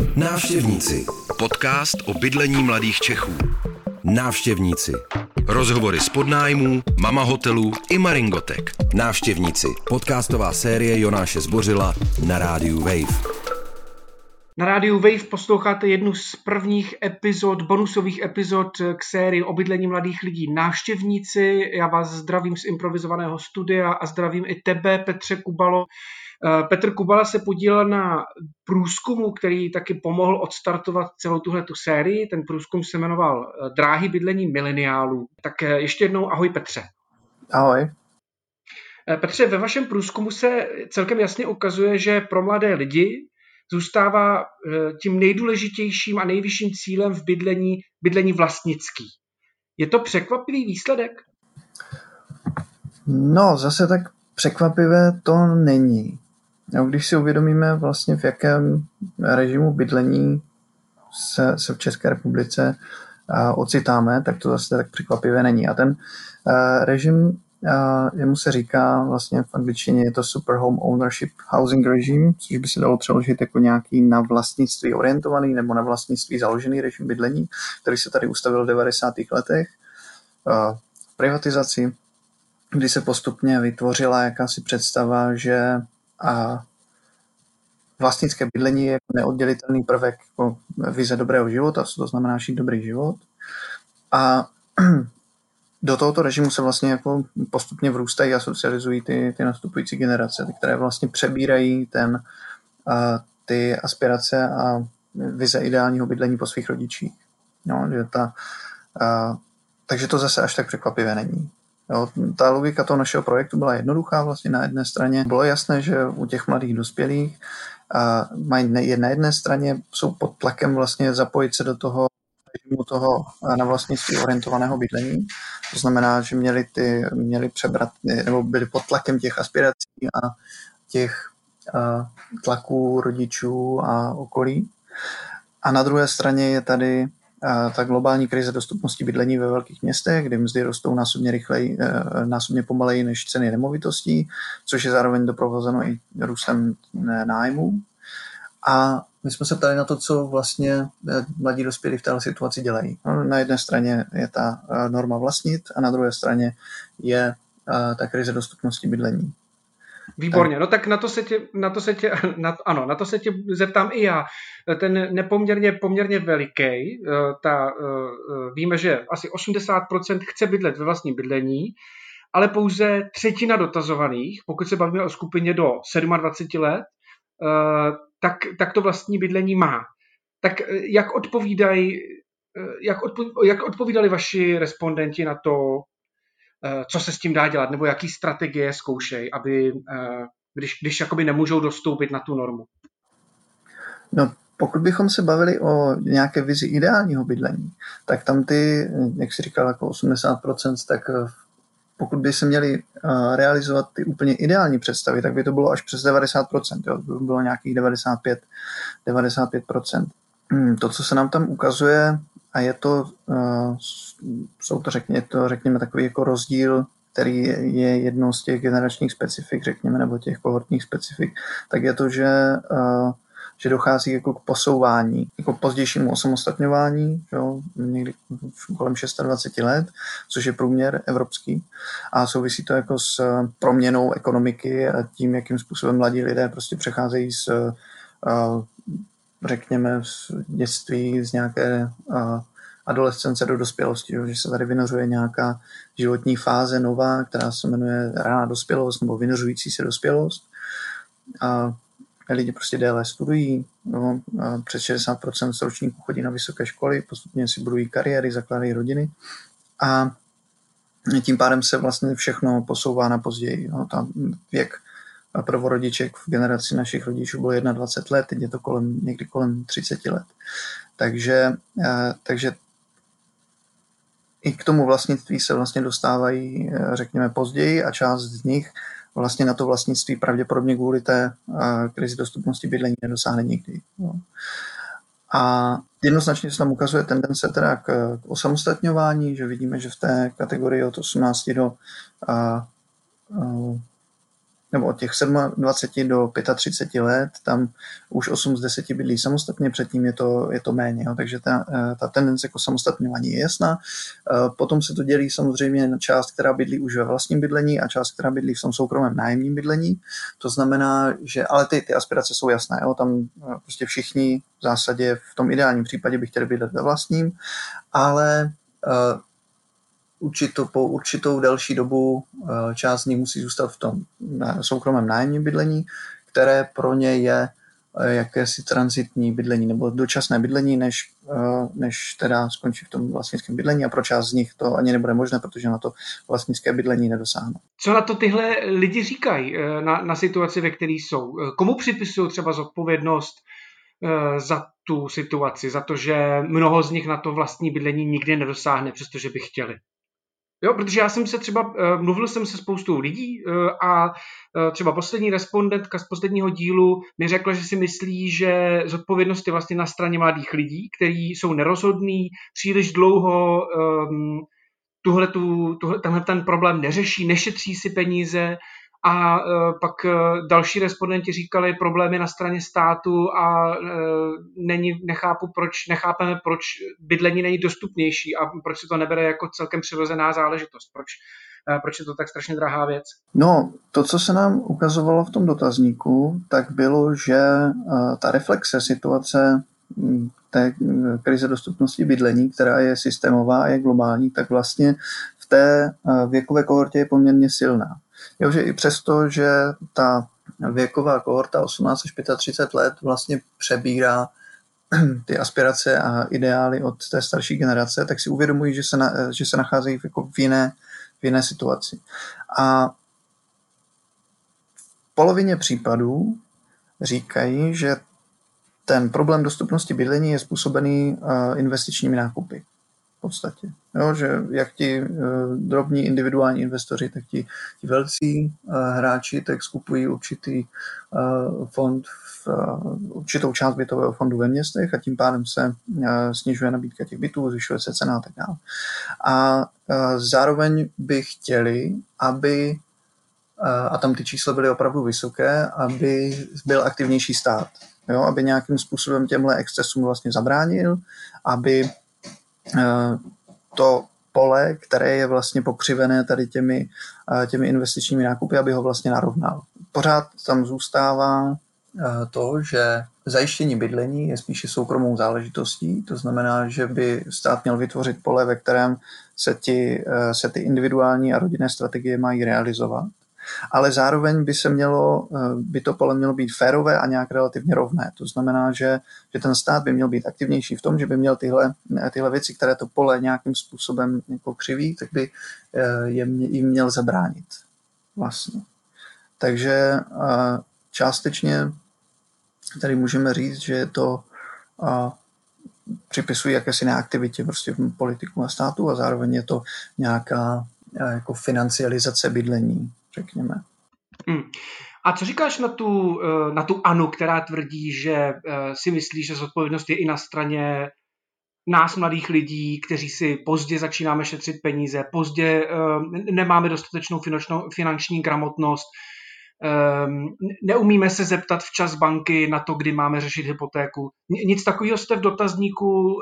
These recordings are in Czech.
Návštěvníci. Podcast o bydlení mladých Čechů. Návštěvníci. Rozhovory z podnájmů, mama hotelů i maringotek. Návštěvníci. Podcastová série Jonáše Zbořila na rádiu Wave. Na rádiu Wave posloucháte jednu z prvních epizod, bonusových epizod k sérii o bydlení mladých lidí Návštěvníci. Já vás zdravím z improvizovaného studia a zdravím i tebe, Petře Kubalo. Eh, Petr Kubala se podílel na průzkumu, který taky pomohl odstartovat celou tuhle tu sérii. Ten průzkum se jmenoval eh, Dráhy bydlení mileniálů. Tak eh, ještě jednou ahoj Petře. Ahoj. Petře, ve vašem průzkumu se celkem jasně ukazuje, že pro mladé lidi zůstává tím nejdůležitějším a nejvyšším cílem v bydlení bydlení vlastnický. Je to překvapivý výsledek? No, zase tak překvapivé to není. Když si uvědomíme vlastně v jakém režimu bydlení se, se v České republice uh, ocitáme, tak to zase tak překvapivé není. A ten uh, režim, uh, jemu se říká vlastně v angličtině je to Super Home Ownership Housing Regime, což by se dalo přeložit jako nějaký na vlastnictví orientovaný nebo na vlastnictví založený režim bydlení, který se tady ustavil v 90. letech. Uh, privatizaci, kdy se postupně vytvořila jakási představa, že a vlastnické bydlení je jako neoddělitelný prvek jako vize dobrého života, co to znamená žít dobrý život. A do tohoto režimu se vlastně jako postupně vrůstají a socializují ty, ty nastupující generace, ty, které vlastně přebírají ten, a, ty aspirace a vize ideálního bydlení po svých rodičích. No, že ta, a, takže to zase až tak překvapivé není. Jo, ta logika toho našeho projektu byla jednoduchá. Vlastně na jedné straně bylo jasné, že u těch mladých dospělých mají na jedné straně jsou pod tlakem vlastně zapojit se do toho režimu toho na vlastnictví orientovaného bydlení. To znamená, že měli, ty, měli přebrat, nebo byli pod tlakem těch aspirací a těch a, tlaků rodičů a okolí. A na druhé straně je tady ta globální krize dostupnosti bydlení ve velkých městech, kdy mzdy rostou násobně rychleji, e, násobně pomaleji než ceny nemovitostí, což je zároveň doprovozeno i růstem e, nájmů. A my jsme se ptali na to, co vlastně e, mladí dospělí v této situaci dělají. No, na jedné straně je ta norma vlastnit a na druhé straně je ta krize dostupnosti bydlení. Výborně, no tak na to se tě, na to se tě na, ano, na to se tě zeptám i já. Ten nepoměrně poměrně veliký, eh, ta, eh, eh, víme, že asi 80% chce bydlet ve vlastním bydlení, ale pouze třetina dotazovaných, pokud se bavíme o skupině do 27 let, tak, tak to vlastní bydlení má. Tak jak odpovídají, jak, odpo, jak odpovídali vaši respondenti na to, co se s tím dá dělat, nebo jaký strategie zkoušej, aby, eh, když, když jakoby nemůžou dostoupit na tu normu? No, pokud bychom se bavili o nějaké vizi ideálního bydlení, tak tam ty, jak jsi říkal, jako 80%, tak eh, pokud by se měli realizovat ty úplně ideální představy, tak by to bylo až přes 90%, jo? by bylo nějakých 95, 95%. Hmm, to, co se nám tam ukazuje, a je to, uh, jsou to, řekně, to, řekněme, takový jako rozdíl, který je jednou z těch generačních specifik, řekněme, nebo těch kohortních specifik, tak je to, že, uh, že dochází jako k posouvání, jako pozdějšímu osamostatňování, jo, někdy kolem 26 let, což je průměr evropský. A souvisí to jako s proměnou ekonomiky a tím, jakým způsobem mladí lidé prostě přecházejí z řekněme, z dětství, z nějaké adolescence do dospělosti, že se tady vynořuje nějaká životní fáze nová, která se jmenuje rána dospělost nebo vynořující se dospělost. A lidi prostě déle studují, no, přes 60% z ročníků chodí na vysoké školy, postupně si budují kariéry, zakládají rodiny a tím pádem se vlastně všechno posouvá na později. No, tam věk prvorodiček v generaci našich rodičů bylo 21 let, teď je to kolem, někdy kolem 30 let. Takže, eh, takže i k tomu vlastnictví se vlastně dostávají, eh, řekněme, později a část z nich vlastně na to vlastnictví pravděpodobně kvůli té eh, krizi dostupnosti bydlení nedosáhne nikdy. No. A jednoznačně se tam ukazuje tendence teda k, k osamostatňování, že vidíme, že v té kategorii od 18 do a, a, nebo od těch 27 do 35 let, tam už 8 z 10 bydlí samostatně, předtím je to, je to méně, jo, takže ta, eh, ta tendence jako samostatňování je jasná. Eh, potom se to dělí samozřejmě na část, která bydlí už ve vlastním bydlení a část, která bydlí v tom soukromém nájemním bydlení. To znamená, že, ale ty, ty aspirace jsou jasné, jo, tam prostě všichni v zásadě v tom ideálním případě by chtěli bydlet ve vlastním, ale určitou, po určitou delší dobu eh, část z nich musí zůstat v tom soukromém nájemním bydlení, které pro ně je eh, jakési transitní bydlení nebo dočasné bydlení, než, eh, než teda skončí v tom vlastnickém bydlení a pro část z nich to ani nebude možné, protože na to vlastnické bydlení nedosáhnou. Co na to tyhle lidi říkají na, na situaci, ve které jsou? Komu připisují třeba zodpovědnost za tu situaci, za to, že mnoho z nich na to vlastní bydlení nikdy nedosáhne, přestože by chtěli? Jo, protože já jsem se třeba, uh, mluvil jsem se spoustou lidí uh, a uh, třeba poslední respondentka z posledního dílu mi řekla, že si myslí, že zodpovědnost je vlastně na straně mladých lidí, kteří jsou nerozhodní, příliš dlouho um, tuhle, tu, tuhle, tenhle ten problém neřeší, nešetří si peníze a e, pak e, další respondenti říkali problémy na straně státu a e, není, nechápu, proč, nechápeme, proč bydlení není dostupnější a proč se to nebere jako celkem přirozená záležitost. Proč, proč je to tak strašně drahá věc? No, to, co se nám ukazovalo v tom dotazníku, tak bylo, že ta reflexe situace té krize dostupnosti bydlení, která je systémová a je globální, tak vlastně v té věkové kohortě je poměrně silná. Jo, že i přesto, že ta věková kohorta 18 až 35 let vlastně přebírá ty aspirace a ideály od té starší generace, tak si uvědomují, že se, na, že se nacházejí v, jako v, jiné, v jiné situaci. A v polovině případů říkají, že ten problém dostupnosti bydlení je způsobený uh, investičními nákupy v podstatě. Jo, že jak ti uh, drobní individuální investoři, tak ti, ti velcí uh, hráči tak skupují určitý uh, fond v určitou část bytového fondu ve městech a tím pádem se snižuje nabídka těch bytů, zvyšuje se cena a tak dále. A zároveň by chtěli, aby a tam ty čísla byly opravdu vysoké, aby byl aktivnější stát, jo, aby nějakým způsobem těmhle excesům vlastně zabránil, aby Eh, to pole, které je vlastně pokřivené tady těmi, eh, těmi investičními nákupy, aby ho vlastně narovnal. Pořád tam zůstává eh, to, že zajištění bydlení je spíše soukromou záležitostí, to znamená, že by stát měl vytvořit pole, ve kterém se, ti, se ty individuální a rodinné strategie mají realizovat ale zároveň by se mělo, eh, by to pole mělo být férové a nějak relativně rovné. To znamená, že, že ten stát by měl být aktivnější v tom, že by měl tyhle, tyhle věci, které to pole nějakým způsobem jako křiví, tak by eh, jim měl zabránit vlastně. Takže eh, částečně tady můžeme říct, že je to připisují jakési neaktivitě prostě politiku a státu a zároveň je to nějaká jako financializace bydlení řekněme. Hmm. A co říkáš na tu, eh, na tu Anu, která tvrdí, že eh, si myslí, že zodpovědnost je i na straně nás, mladých lidí, kteří si pozdě začínáme šetřit peníze, pozdě eh, nemáme dostatečnou finanční gramotnost, neumíme se zeptat včas banky na to, kdy máme řešit hypotéku. Nic takového jste v dotazníku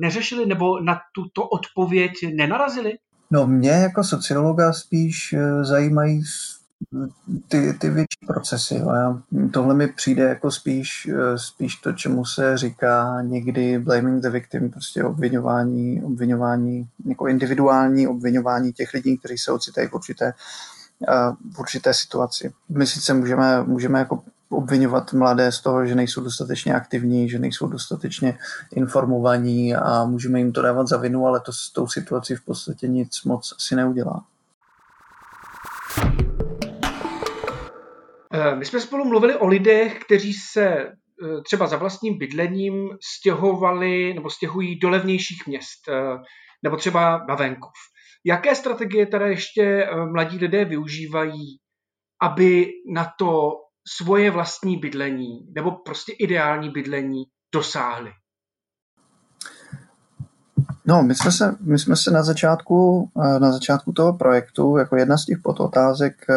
neřešili nebo na tuto odpověď nenarazili? No mě jako sociologa spíš eh, zajímají ty, ty větší procesy. Já, tohle mi přijde jako spíš, eh, spíš to, čemu se říká někdy blaming the victim, prostě obvinování, obvinování, jako individuální obvinování těch lidí, kteří se ocitají v určité, eh, v určité situaci. My sice můžeme, můžeme jako obvinovat mladé z toho, že nejsou dostatečně aktivní, že nejsou dostatečně informovaní a můžeme jim to dávat za vinu, ale to s tou situací v podstatě nic moc si neudělá. Eh, my jsme spolu mluvili o lidech, kteří se eh, třeba za vlastním bydlením stěhovali nebo stěhují do levnějších měst eh, nebo třeba na venkov. Jaké strategie teda ještě mladí lidé využívají, aby na to svoje vlastní bydlení nebo prostě ideální bydlení dosáhli? No, my jsme se, my jsme se na začátku, eh, na začátku toho projektu, jako jedna z těch podotázek, eh,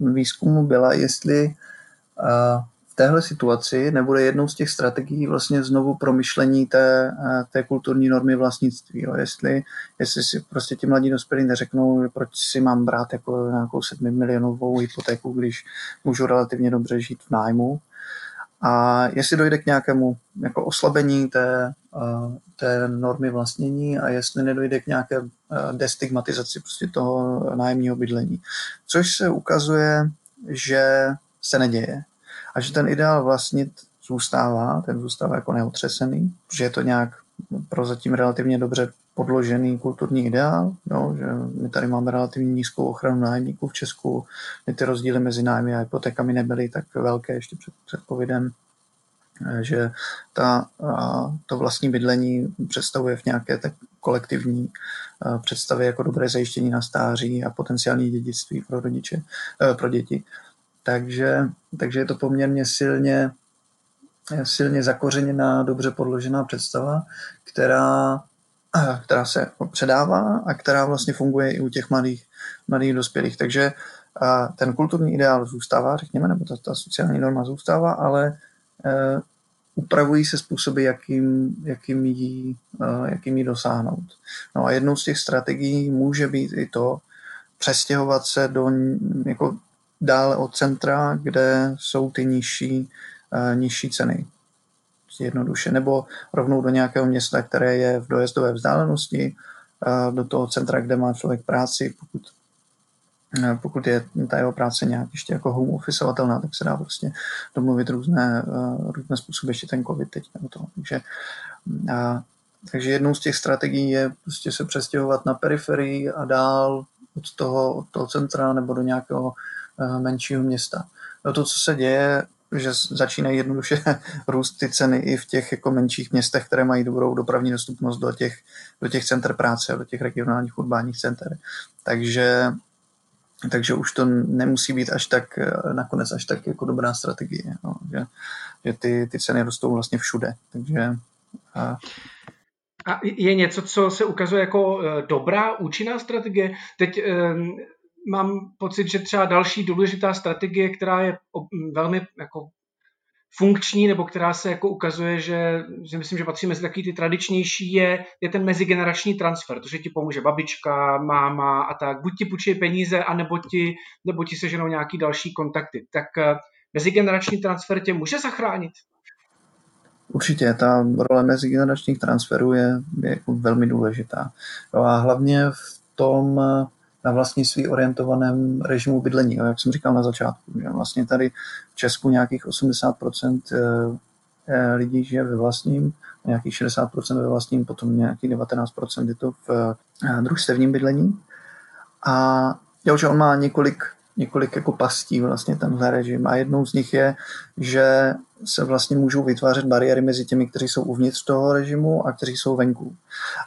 výzkumu byla, jestli v téhle situaci nebude jednou z těch strategií vlastně znovu promyšlení té, té kulturní normy vlastnictví. Jo. Jestli, jestli si prostě ti mladí dospělí neřeknou, proč si mám brát jako nějakou 7 milionovou hypotéku, když můžu relativně dobře žít v nájmu, a jestli dojde k nějakému jako oslabení té, té normy vlastnění a jestli nedojde k nějaké destigmatizaci prostě toho nájemního bydlení. Což se ukazuje, že se neděje. A že ten ideál vlastnit zůstává, ten zůstává jako neotřesený, že je to nějak prozatím relativně dobře podložený kulturní ideál, jo, že my tady máme relativně nízkou ochranu nájemníků v Česku, my ty rozdíly mezi nájmy a hypotékami nebyly tak velké ještě před, před covidem, že ta, to vlastní bydlení představuje v nějaké tak kolektivní představě jako dobré zajištění na stáří a potenciální dědictví pro rodiče, e, pro děti. Takže, takže je to poměrně silně, silně zakořeněná, dobře podložená představa, která která se předává a která vlastně funguje i u těch mladých, mladých dospělých. Takže ten kulturní ideál zůstává, řekněme, nebo ta, ta sociální norma zůstává, ale uh, upravují se způsoby, jakým, jakým, jí, uh, jakým jí dosáhnout. No a jednou z těch strategií může být i to přestěhovat se do jako dále od centra, kde jsou ty nižší, uh, nižší ceny. Jednoduše, nebo rovnou do nějakého města, které je v dojezdové vzdálenosti, do toho centra, kde má člověk práci, pokud, pokud je ta jeho práce nějak ještě jako home officeovatelná, tak se dá prostě domluvit různé, různé způsoby, ještě ten covid teď nebo to. Takže, a, takže jednou z těch strategií je prostě se přestěhovat na periferii a dál od toho, od toho centra nebo do nějakého menšího města. No to, co se děje že začínají jednoduše růst ty ceny i v těch jako menších městech, které mají dobrou dopravní dostupnost do těch, do těch center práce a do těch regionálních urbánních center. Takže, takže už to nemusí být až tak, nakonec až tak jako dobrá strategie, no, že, že ty, ty ceny rostou vlastně všude. Takže a... A je něco, co se ukazuje jako e, dobrá, účinná strategie? Teď mám pocit, že třeba další důležitá strategie, která je velmi jako funkční, nebo která se jako ukazuje, že, že myslím, že patří mezi takový ty tradičnější, je, je ten mezigenerační transfer, to, že ti pomůže babička, máma a tak, buď ti půjčí peníze, anebo ti, nebo ti seženou nějaký další kontakty. Tak eh, mezigenerační transfer tě může zachránit? Určitě, ta role mezigeneračních transferů je, je jako velmi důležitá. No a hlavně v tom, na vlastnictví orientovaném režimu bydlení. Jak jsem říkal na začátku, že vlastně tady v Česku nějakých 80% eh, eh, lidí žije ve vlastním, nějakých 60% ve vlastním, potom nějakých 19% je to v eh, družstevním bydlení. A jo, že on má několik, několik jako pastí vlastně tenhle režim a jednou z nich je, že se vlastně můžou vytvářet bariéry mezi těmi, kteří jsou uvnitř toho režimu a kteří jsou venku.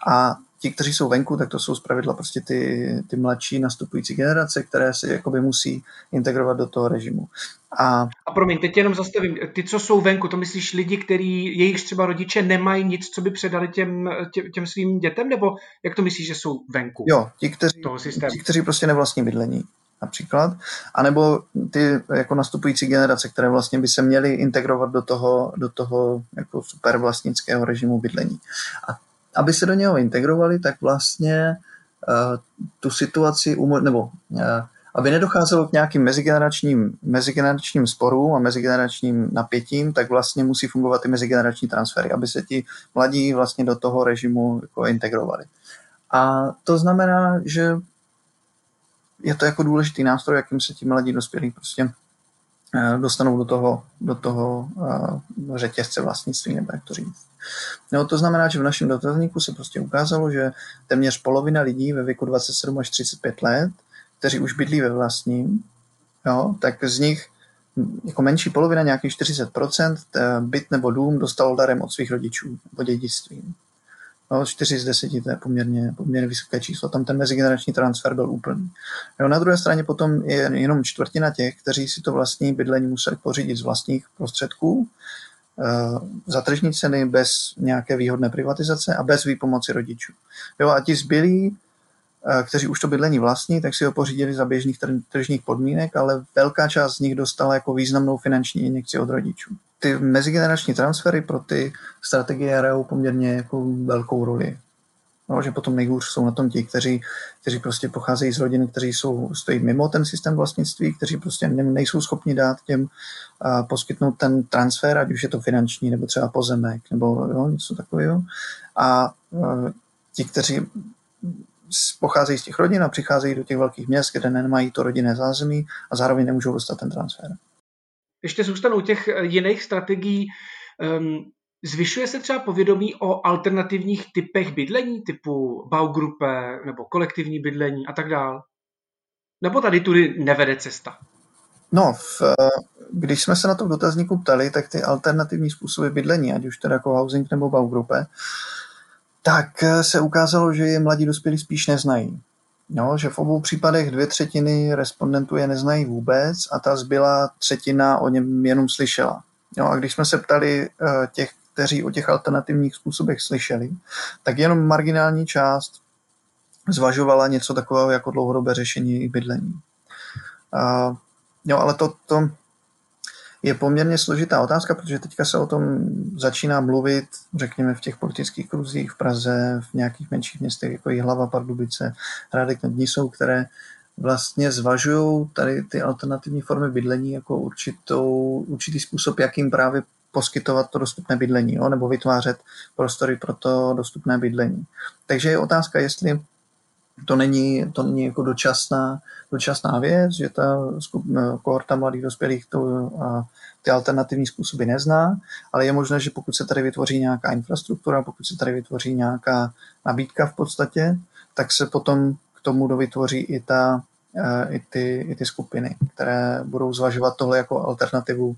A ti, kteří jsou venku, tak to jsou zpravidla prostě ty, ty mladší nastupující generace, které se jakoby musí integrovat do toho režimu. A, a promiň, teď jenom zastavím. Ty, co jsou venku, to myslíš lidi, který jejich třeba rodiče nemají nic, co by předali těm, těm, těm svým dětem, nebo jak to myslíš, že jsou venku? Jo, ti, kteří, toho ti, kteří prostě nevlastní bydlení například, anebo ty jako nastupující generace, které vlastně by se měly integrovat do toho, do toho jako super vlastnického režimu bydlení. A aby se do něho integrovali, tak vlastně uh, tu situaci, nebo uh, aby nedocházelo k nějakým mezigeneračním, mezigeneračním sporům a mezigeneračním napětím, tak vlastně musí fungovat i mezigenerační transfery, aby se ti mladí vlastně do toho režimu jako integrovali. A to znamená, že je to jako důležitý nástroj, jakým se ti mladí dospělí prostě eh, dostanou do toho, do toho řetězce vlastnictví, nebo jak to říct. No, to znamená, že v našem dotazníku se prostě ukázalo, že téměř polovina lidí ve věku 27 až 35 let, kteří už bydlí ve vlastním, jo, tak z nich jako menší polovina, nějakých 40%, byt nebo dům dostal darem od svých rodičů nebo dědictvím. No, 4 z 10 to je poměrně, poměrně vysoké číslo. Tam ten mezigenerační transfer byl úplný. Jo, na druhé straně potom je jenom čtvrtina těch, kteří si to vlastní bydlení museli pořídit z vlastních prostředků Eh, za tržní ceny bez nějaké výhodné privatizace a bez výpomoci rodičů. Jo, a ti zbylí kteří už to bydlení vlastní, tak si ho pořídili za běžných tržních podmínek, ale velká část z nich dostala jako významnou finanční injekci od rodičů. Ty mezigenerační transfery pro ty strategie hrajou poměrně jako velkou roli. No, že potom nejhůř jsou na tom ti, kteří, kteří prostě pocházejí z rodin, kteří jsou, stojí mimo ten systém vlastnictví, kteří prostě ne, nejsou schopni dát těm uh, poskytnout ten transfer, ať už je to finanční, nebo třeba pozemek, nebo jo, něco takového. A uh, ti, kteří pocházejí z těch rodin a přicházejí do těch velkých měst, kde nemají to rodinné zázemí a zároveň nemůžou dostat ten transfer. Ještě zůstanou těch jiných strategií. Um, Zvyšuje se třeba povědomí o alternativních typech bydlení, typu Baugruppe nebo kolektivní bydlení a tak dále? Nebo tady tudy nevede cesta? No, v, když jsme se na to v dotazníku ptali, tak ty alternativní způsoby bydlení, ať už teda jako housing nebo Baugruppe, tak se ukázalo, že je mladí dospělí spíš neznají. No, že v obou případech dvě třetiny respondentů je neznají vůbec a ta zbylá třetina o něm jenom slyšela. No a když jsme se ptali eh, těch, kteří o těch alternativních způsobech slyšeli, tak jenom marginální část zvažovala něco takového jako dlouhodobé řešení bydlení. Uh, jo, ale to, to je poměrně složitá otázka, protože teďka se o tom začíná mluvit, řekněme, v těch politických kruzích v Praze, v nějakých menších městech, jako Hlava, Pardubice, Hradek nad Nisou, které vlastně zvažují tady ty alternativní formy bydlení jako určitou, určitý způsob, jakým právě poskytovat to dostupné bydlení, jo, nebo vytvářet prostory pro to dostupné bydlení. Takže je otázka, jestli to není, to není jako dočasná, dočasná věc, že ta kohorta mladých dospělých to, a ty alternativní způsoby nezná, ale je možné, že pokud se tady vytvoří nějaká infrastruktura, pokud se tady vytvoří nějaká nabídka v podstatě, tak se potom k tomu dovytvoří i, ta, e, i, ty, i ty skupiny, které budou zvažovat tohle jako alternativu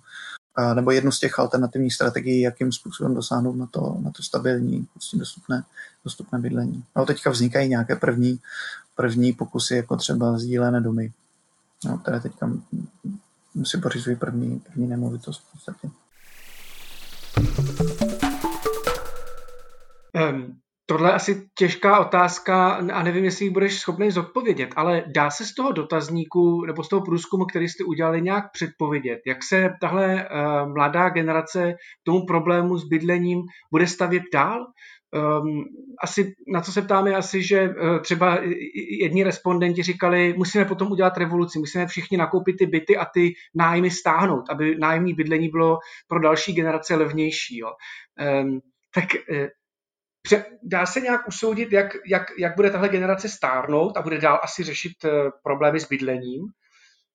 nebo jednu z těch alternativních strategií, jakým způsobem dosáhnout na to, na to stabilní, prostě dostupné, dostupné bydlení. No, teďka vznikají nějaké první, první pokusy, jako třeba sdílené domy, no, které teďka si pořizují první, první nemovitost v podstatě. Tohle je asi těžká otázka a nevím, jestli ji budeš schopný zodpovědět, ale dá se z toho dotazníku nebo z toho průzkumu, který jste udělali, nějak předpovědět, jak se tahle uh, mladá generace tomu problému s bydlením bude stavět dál? Um, asi na co se ptáme, asi, že uh, třeba jedni respondenti říkali, musíme potom udělat revoluci, musíme všichni nakoupit ty byty a ty nájmy stáhnout, aby nájemní bydlení bylo pro další generace levnější. Jo. Um, tak uh, Dá se nějak usoudit, jak, jak, jak bude tahle generace stárnout a bude dál asi řešit eh, problémy s bydlením,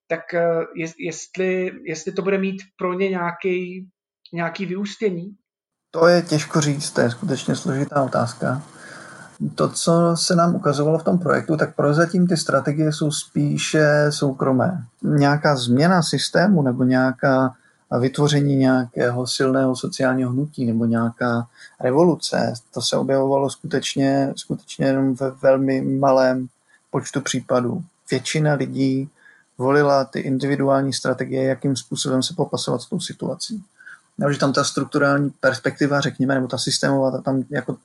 tak eh, je, jestli, jestli to bude mít pro ně nějaký, nějaký vyústění? To je těžko říct, to je skutečně složitá otázka. To, co se nám ukazovalo v tom projektu, tak prozatím ty strategie jsou spíše soukromé. Nějaká změna systému nebo nějaká vytvoření nějakého silného sociálního hnutí nebo nějaká revoluce. To se objevovalo skutečně, skutečně jenom ve velmi malém počtu případů. Většina lidí volila ty individuální strategie, jakým způsobem se popasovat s tou situací. No, že tam ta strukturální perspektiva, řekněme, nebo ta systémová, ta tam jako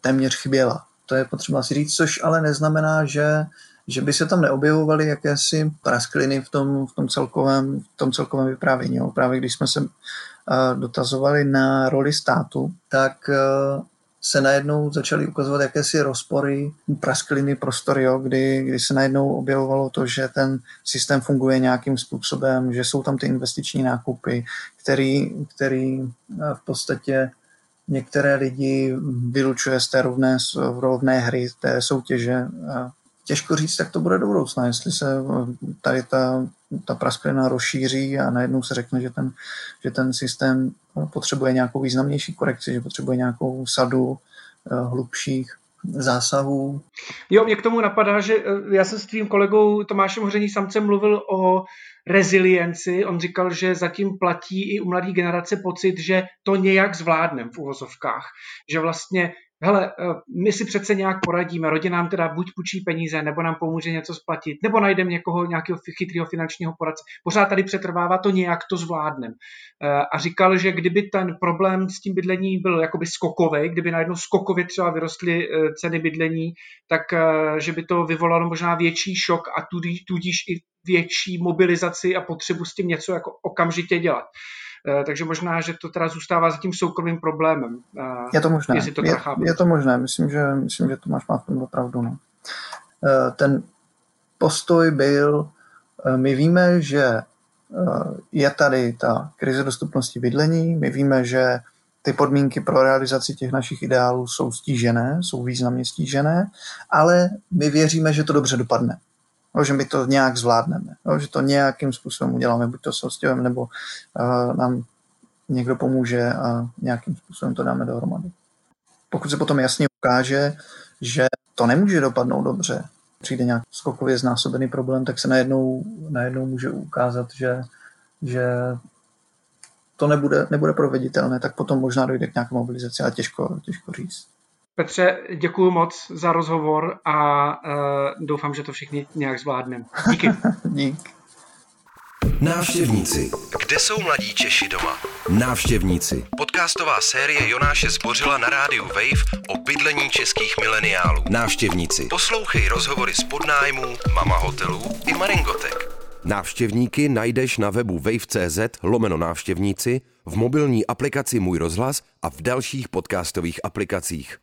téměř chyběla. To je potřeba si říct, což ale neznamená, že že by se tam neobjevovaly jakési praskliny v tom, v tom, celkovém, v tom celkovém vyprávění. Jo. Právě když jsme se uh, dotazovali na roli státu, tak uh, se najednou začaly ukazovat jakési rozpory, praskliny, prostory, jo, kdy, kdy se najednou objevovalo to, že ten systém funguje nějakým způsobem, že jsou tam ty investiční nákupy, který, který v podstatě některé lidi vylučuje z té rovné, rovné hry, té soutěže těžko říct, jak to bude do budoucna, jestli se eh, tady ta, ta prasklina rozšíří a najednou se řekne, že ten, že ten systém eh, potřebuje nějakou významnější korekci, že potřebuje nějakou sadu eh, hlubších zásahů. Jo, mě k tomu napadá, že já jsem s tvým kolegou Tomášem Hoření samcem mluvil o rezilienci. On říkal, že zatím platí i u mladé generace pocit, že to nějak zvládnem v uvozovkách. Že vlastně hele, eh, my si přece nějak poradíme, rodina nám teda buď půjčí peníze, nebo nám pomůže něco splatit, nebo najdeme někoho, nějakého chytrého finančního poradce. Pořád tady přetrvává to nějak, to zvládnem. Eh, a říkal, že kdyby ten problém s tím bydlení byl jakoby skokový, kdyby najednou skokově třeba vyrostly eh, ceny bydlení, tak že by to vyvolalo možná větší šok a tudíž, tudíž i větší mobilizaci a potřebu s tím něco jako okamžitě dělat. Eh, takže možná, že to teda zůstává za tím soukromým problémem. Eh, je to možné. To je, je to možné. Myslím, že, myslím, že to máš má v tom opravdu. No. Eh, ten postoj byl, my víme, že je tady ta krize dostupnosti bydlení, my víme, že ty podmínky pro realizaci těch našich ideálů jsou stížené, jsou významně stížené, ale my věříme, že to dobře dopadne. No, že my to nějak zvládneme, no, že to nějakým způsobem uděláme, buď to sostěvem, nebo uh, nám někdo pomůže a nějakým způsobem to dáme dohromady. Pokud se potom jasně ukáže, že to nemůže dopadnout dobře, přijde nějak skokově znásobený problém, tak se najednou, najednou může ukázat, že, že to nebude, nebude proveditelné, tak potom možná dojde k nějaké mobilizaci, ale těžko, těžko říct. Petře, děkuji moc za rozhovor a uh, doufám, že to všichni nějak zvládneme. Díky. Dík. Návštěvníci. Kde jsou mladí Češi doma? Návštěvníci. Podcastová série Jonáše Zbořila na rádiu Wave o bydlení českých mileniálů. Návštěvníci. Poslouchej rozhovory z podnájmů, mama hotelů i Maringotek. Návštěvníky najdeš na webu wave.cz lomeno návštěvníci, v mobilní aplikaci Můj rozhlas a v dalších podcastových aplikacích.